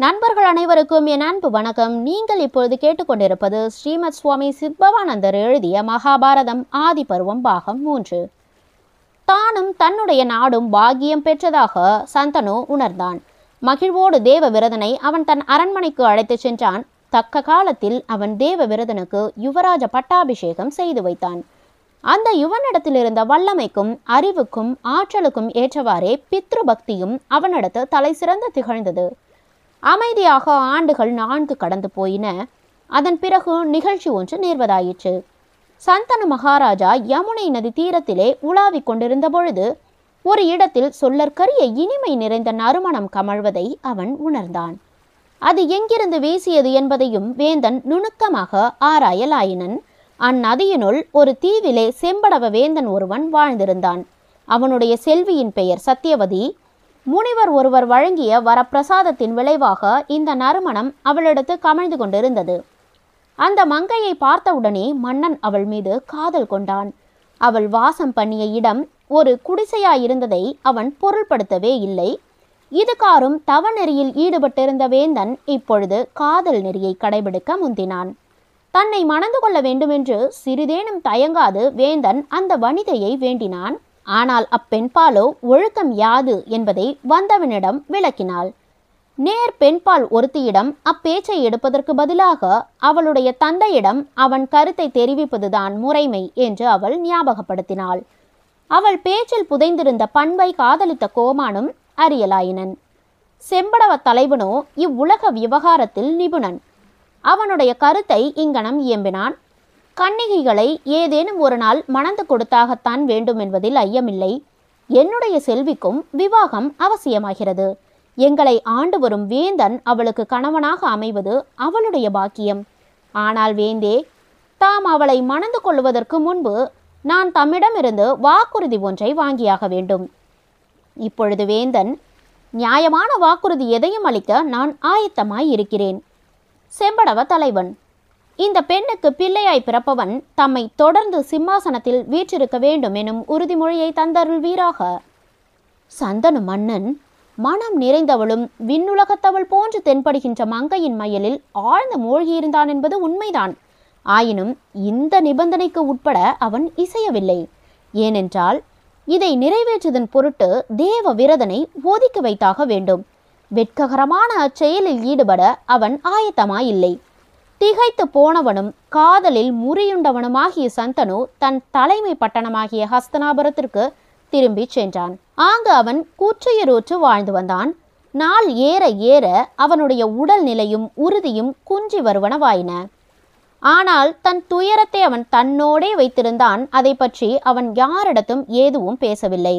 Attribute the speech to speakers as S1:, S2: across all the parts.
S1: நண்பர்கள் அனைவருக்கும் என் அன்பு வணக்கம். நீங்கள் இப்பொழுது கேட்டுக்கொண்டிருப்பது ஸ்ரீமத் சுவாமி சித்பவானந்தர் எழுதிய மகாபாரதம் ஆதிபருவம் பாகம் மூன்று. தானும் தன்னுடைய நாடும் பாக்கியம் பெற்றதாக சந்தனு உணர்ந்தான். மகிழ்வோடு தேவ விரதனை அவன் தன் அரண்மனைக்கு அழைத்துச் சென்றான். தக்க காலத்தில் அவன் தேவ விரதனுக்கு யுவராஜ பட்டாபிஷேகம் செய்து வைத்தான். அந்த யுவனிடத்தில் இருந்த வல்லமைக்கும் அறிவுக்கும் ஆற்றலுக்கும் ஏற்றவாறே பித்ரு பக்தியும் அவனிடத்து தலை சிறந்து திகழ்ந்தது. அமைதியாக ஆண்டுகள் நான்கு கடந்து போயின. அதன் பிறகு நிகழ்ச்சி ஒன்று நேர்வதாயிற்று. சந்தனு மகாராஜா யமுனை நதி தீரத்திலே உலாவிக் கொண்டிருந்த பொழுது ஒரு இடத்தில் சொல்லற்கரிய இனிமை நிறைந்த நறுமணம் கமழ்வதை அவன் உணர்ந்தான். அது எங்கிருந்து வீசியது என்பதையும் வேந்தன் நுணுக்கமாக ஆராயலாயினன். அந்நதியினுள் ஒரு தீவிலே செம்படவ வேந்தன் ஒருவன் வாழ்ந்திருந்தான். அவனுடைய செல்வியின் பெயர் சத்தியவதி முனிவர் ஒருவர் வழங்கிய வரப்பிரசாதத்தின் விளைவாக இந்த நறுமணம் அவளிடத்து கமிழ்ந்து கொண்டிருந்தது. அந்த மங்கையை பார்த்தவுடனே மன்னன் அவள் மீது காதல் கொண்டான். அவள் வாசம் பண்ணிய இடம் ஒரு குடிசையாயிருந்ததை அவன் பொருள்படுத்தவே இல்லை. இதுகாரும் தவநெறியில் ஈடுபட்டிருந்த வேந்தன் இப்பொழுது காதல் நெறியை கடைபிடிக்க முந்தினான். தன்னை மணந்து கொள்ள வேண்டுமென்று சிறிதேனும் தயங்காது வேந்தன் அந்த வனிதையை வேண்டினான். ஆனால் அப்பெண்பாலோ ஒழுக்கம் யாது என்பதை வந்தவனிடம் விளக்கினாள். நேர் பெண்பால் ஒருத்தியிடம் அப்பேச்சை எடுப்பதற்கு பதிலாக அவளுடைய தந்தையிடம் அவன் கருத்தை தெரிவிப்பதுதான் முறைமை என்று அவள் ஞாபகப்படுத்தினாள். அவள் பேச்சில் புதைந்திருந்த பண்பை காதலித்த கோமானும் அறியலாயினன் செம்படவ தலைவனோ இவ்வுலக விவகாரத்தில் நிபுணன். அவனுடைய கருத்தை இங்கனம் இயம்பினான். கன்னிகைகளை ஏதேனும் ஒரு நாள் மணந்து கொடுத்தாகத்தான் வேண்டும் என்பதில் ஐயமில்லை. என்னுடைய செல்விக்கும் விவாகம் அவசியமாகிறது. எங்களை ஆண்டு வரும் வேந்தன் அவளுக்கு கணவனாக அமைவது அவளுடைய பாக்கியம். ஆனால் வேந்தே தாம் அவளை மணந்து கொள்வதற்கு முன்பு நான் தம்மிடமிருந்து வாக்குறுதி ஒன்றை வாங்கியாக வேண்டும். இப்பொழுது வேந்தன் நியாயமான வாக்குறுதி எதையும் அளிக்க நான் ஆயத்தமாய் இருக்கிறேன். செம்படவ தலைவன் இந்த பெண்ணுக்கு பிள்ளையாய் பிறப்பவன் தம்மை தொடர்ந்து சிம்மாசனத்தில் வீற்றிருக்க வேண்டும் எனும் உறுதிமொழியை தந்தருள்வீராக சந்தனு மன்னன் மனம் நிறைந்தவளும் விண்ணுலகத்தவள் போன்று தென்படுகின்ற மங்கையின் மயலில் ஆழ்ந்து மூழ்கியிருந்தான் என்பது உண்மைதான். ஆயினும் இந்த நிபந்தனைக்கு உட்பட அவன் இசையவில்லை. ஏனென்றால் இதை நிறைவேற்றுதன் பொருட்டு தேவ விரதனை ஒதுக்கி வைத்தாக வேண்டும். வெட்ககரமான அச்செயலில் ஈடுபட அவன் ஆயத்தமாயில்லை. திகைத்து போனவனும் காதலில் முறியுண்டவனுமாகிய சந்தனு தன் தலைமை பட்டணமாகிய ஹஸ்தனாபுரத்திற்கு திரும்பி சென்றான். ஆங்கு அவன் கூற்றையரோற்று வாழ்ந்து வந்தான். நாள் ஏற ஏற அவனுடைய உடல் நிலையும் உறுதியும் குன்றி வருவனவாயின. ஆனால் தன் துயரத்தை அவன் தன்னோடே வைத்திருந்தான். அதை பற்றி அவன் யாரிடத்தும் எதுவும் பேசவில்லை.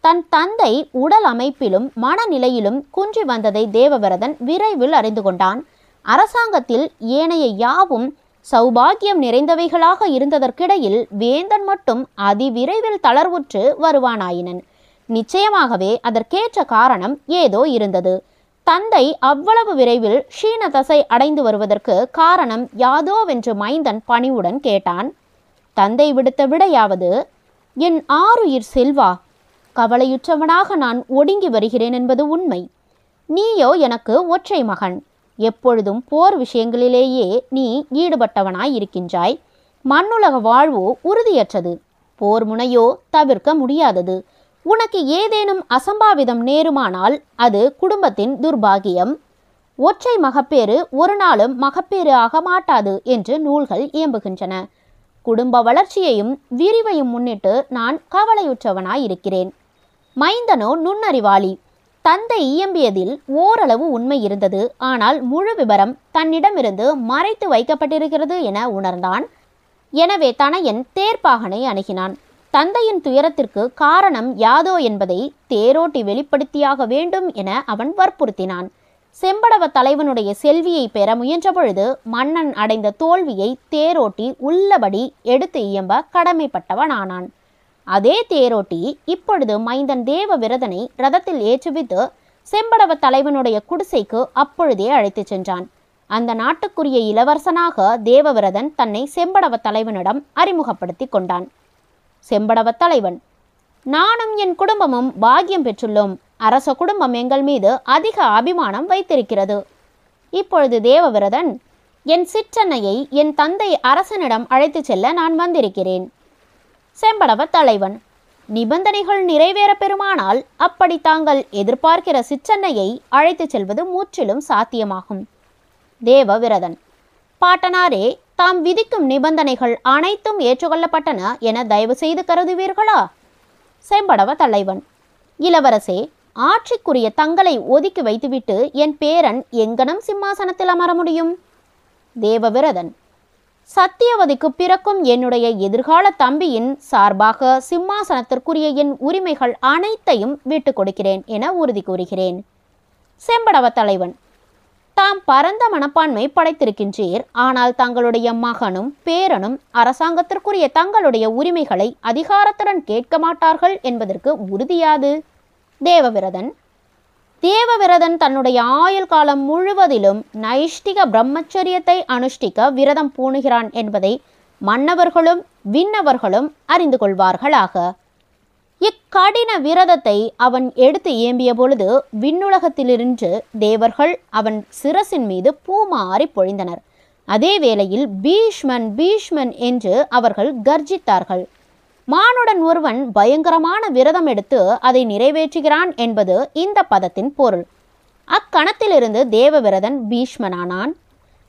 S1: தன் தந்தை உடல் அமைப்பிலும் மனநிலையிலும் குன்றி வந்ததை தேவவிரதன் விரைவில் அறிந்து கொண்டான். அரசாங்கத்தில் ஏனைய யாவும் சௌபாகியம் நிறைந்தவைகளாக இருந்ததற்கிடையில் வேந்தன் மட்டும் அதிவிரைவில் தளர்வுற்று வருவானாயினன். நிச்சயமாகவே அதற்கேற்ற காரணம் ஏதோ இருந்தது. தந்தை அவ்வளவு விரைவில் ஷீன தசை அடைந்து வருவதற்கு காரணம் யாதோவென்று மைந்தன் பணிவுடன் கேட்டான். தந்தை விடுத்த விடையாவது என் ஆறுயிர் செல்வா கவலையுற்றவனாக நான் ஒடுங்கி வருகிறேன் என்பது உண்மை. நீயோ எனக்கு ஒற்றை மகன். எப்பொழுதும் போர் விஷயங்களிலேயே நீ ஈடுபட்டவனாய் இருக்கின்றாய் மண்ணுலக வாழ்வோ உறுதியற்றது. போர் முனையோ தவிர்க்க முடியாதது. உனக்கு ஏதேனும் அசம்பாவிதம் நேருமானால் அது குடும்பத்தின் துர்பாகியம். ஒற்றை மகப்பேறு ஒரு நாளும் மகப்பேறு ஆக மாட்டாது என்று நூல்கள் இயம்புகின்றன குடும்ப வளர்ச்சியையும் விரிவையும் முன்னிட்டு நான் கவலையுற்றவனாய் இருக்கிறேன் மைந்தனோ நுண்ணறிவாளி. தந்தை இயம்பியதில் ஓரளவு உண்மை இருந்தது. ஆனால் முழு விபரம் தன்னிடமிருந்து மறைத்து வைக்கப்பட்டிருக்கிறது என உணர்ந்தான். எனவே தனையன் தேர்ப்பாகனை அணுகினான். தந்தையின் துயரத்திற்கு காரணம் யாதோ என்பதை தேரோட்டி வெளிப்படுத்தியாக வேண்டும் என அவன் வற்புறுத்தினான். செம்படவ தலைவனுடைய செல்வியை பெற முயன்றபொழுது மன்னன் அடைந்த தோல்வியை தேரோட்டி உள்ளபடி எடுத்து இயம்ப கடமைப்பட்டவனானான். அதே தேரோட்டி இப்பொழுது மைந்தன் தேவ விரதனை ரதத்தில் ஏற்றுவித்து செம்படவ தலைவனுடைய குடிசைக்கு அப்பொழுதே அழைத்துச் சென்றான். அந்த நாட்டுக்குரிய இளவரசனாக தேவவிரதன் தன்னை செம்படவ தலைவனிடம் அறிமுகப்படுத்தி கொண்டான். செம்படவ தலைவன் நானும் என் குடும்பமும் பாக்கியம் பெற்றுள்ளோம். அரச குடும்பம் எங்கள் மீது அதிக அபிமானம் வைத்திருக்கிறது. இப்பொழுது தேவவிரதன் என் சிற்றன்னையை என் தந்தை அரசனிடம் அழைத்துச் செல்ல நான் வந்திருக்கிறேன். செம்படவ தலைவன். நிபந்தனைகள் நிறைவேற பெறுமானால் அப்படி தாங்கள் எதிர்பார்க்கிற சிற்றன்னையை அழைத்துச் செல்வது முற்றிலும் சாத்தியமாகும். தேவவிரதன். பாட்டனாரே தாம் விதிக்கும் நிபந்தனைகள் அனைத்தும் ஏற்றுக்கொள்ளப்பட்டன என தயவு செய்து கருதுவீர்களா? செம்படவ தலைவன். இளவரசே ஆட்சிக்குரிய தங்களை ஒதுக்கி வைத்துவிட்டு என் பேரன் எங்கனம் சிம்மாசனத்தில் அமர முடியும்? தேவவிரதன். சத்தியவதிக்கு பிறக்கும் என்னுடைய எதிர்கால தம்பியின் சார்பாக சிம்மாசனத்திற்குரிய என் உரிமைகள் அனைத்தையும் விட்டுக் கொடுக்கிறேன் என உறுதி கூறுகிறேன். செம்படவ தலைவன். தாம் பரந்த மனப்பான்மை படைத்திருக்கின்றீர். ஆனால் தங்களுடைய மகனும் பேரனும் அரசாங்கத்திற்குரிய தங்களுடைய உரிமைகளை அதிகாரத்துடன் கேட்க மாட்டார்கள் என்பதற்கு உறுதியாது. தேவவிரதன் தேவவிரதன் தன்னுடைய ஆயுள் காலம் முழுவதிலும் நைஷ்டிக பிரம்மச்சரியத்தை அனுஷ்டிக்க விரதம் பூணுகிறான் என்பதை மன்னவர்களும் விண்ணவர்களும் அறிந்து கொள்வார்களாக. இக்கடின விரதத்தை அவன் எடுத்து ஏம்பிய பொழுது விண்ணுலகத்திலிருந்து தேவர்கள் அவன் சிரசின் மீது பூமாறி பொழிந்தனர். அதே வேளையில் பீஷ்மன் பீஷ்மன் என்று அவர்கள் கர்ஜித்தார்கள். மானுடன் ஒருவன் பயங்கரமான விரதம் எடுத்து அதை நிறைவேற்றுகிறான் என்பது இந்த பதத்தின் பொருள். அக்கணத்திலிருந்து தேவவிரதன் பீஷ்மனானான்.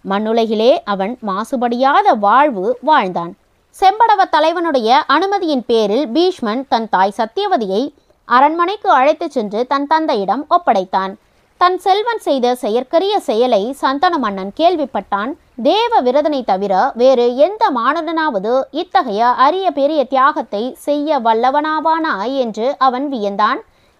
S1: மண்ணுலகிலே அவன் மாசுபடியாத வாழ்வு வாழ்ந்தான். செம்படவ தலைவனுடைய அனுமதியின் பேரில் பீஷ்மன் தன் தாய் சத்தியவதியை அரண்மனைக்கு அழைத்துச் சென்று தன் தந்தையிடம் ஒப்படைத்தான். தன் செல்வன் செய்த செயற்கரிய செயலை சந்தன மன்னன் கேள்விப்பட்டான். தேவ விரதனை தவிர வேறு எந்த மாணவனாவது இத்தகைய அரிய பெரிய தியாகத்தை செய்ய வல்லவனாவானா என்று அவன் வியந்தான்.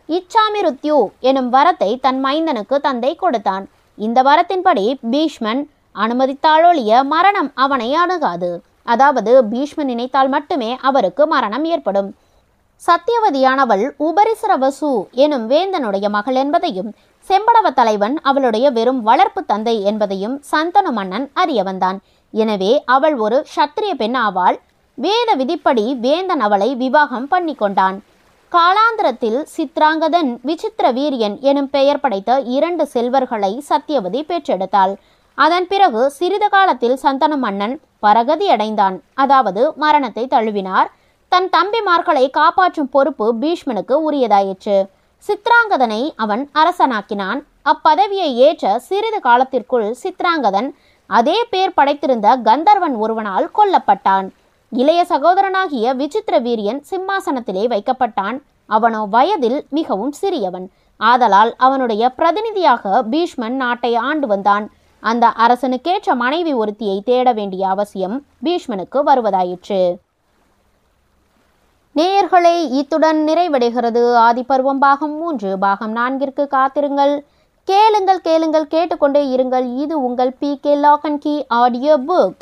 S1: இச்சாமிருத்யு எனும் வரத்தை தன் மைந்தனுக்கு தந்தை கொடுத்தான். இந்த வரத்தின்படி பீஷ்மன் அனுமதித்தாலொழிய மரணம் அவனை அணுகாது. அதாவது பீஷ்மன் நினைத்தால் மட்டுமே அவருக்கு மரணம் ஏற்படும். சத்தியவதியானவள் உபரிசரவசு எனும் வேந்தனுடைய மகள் என்பதையும் செம்படவ தலைவன் அவளுடைய வெறும் வளர்ப்பு தந்தை என்பதையும் சந்தனு மன்னன் அறிய வந்தான் எனவே அவள் ஒரு சத்திரிய பெண் ஆவாள். வேத விதிப்படி வேந்தன் அவளை விவாகம் பண்ணி கொண்டான் காலாந்திரத்தில் சித்ராங்கதன் விசித்திர வீரியன் எனும் பெயர் படைத்த இரண்டு செல்வர்களை சத்தியவதி பெற்றெடுத்தாள். அதன் பிறகு சிறிது காலத்தில் சந்தனு மன்னன் பரகதி அடைந்தான். அதாவது மரணத்தை தழுவினார். தன் தம்பிமார்களை காப்பாற்றும் பொறுப்பு பீஷ்மனுக்கு உரியதாயிற்று. சித்ராங்கதனை அவன் அரசனாக்கினான். அப்பதவியை ஏற்ற சிறிது காலத்திற்குள் சித்ராங்கதன் அதே பேர் படைத்திருந்த கந்தர்வன் ஒருவனால் கொல்லப்பட்டான். இளைய சகோதரனாகிய விசித்திர வீரியன் சிம்மாசனத்திலே வைக்கப்பட்டான். அவனோ வயதில் மிகவும் சிறியவன். ஆதலால் அவனுடைய பிரதிநிதியாக பீஷ்மன் நாட்டை ஆண்டு வந்தான். அந்த அரசனுக்கேற்ற மனைவி ஒருத்தியை தேட வேண்டிய அவசியம் பீஷ்மனுக்கு வருவதாயிற்று. நேயர்களே இத்துடன் நிறைவடைகிறது ஆதிப்பருவம் பாகம் மூன்று. பாகம் நான்கிற்கு காத்திருங்கள். கேளுங்கள் கேளுங்கள் கேட்டுக்கொண்டே இருங்கள். இது உங்கள் P K lock and key audio book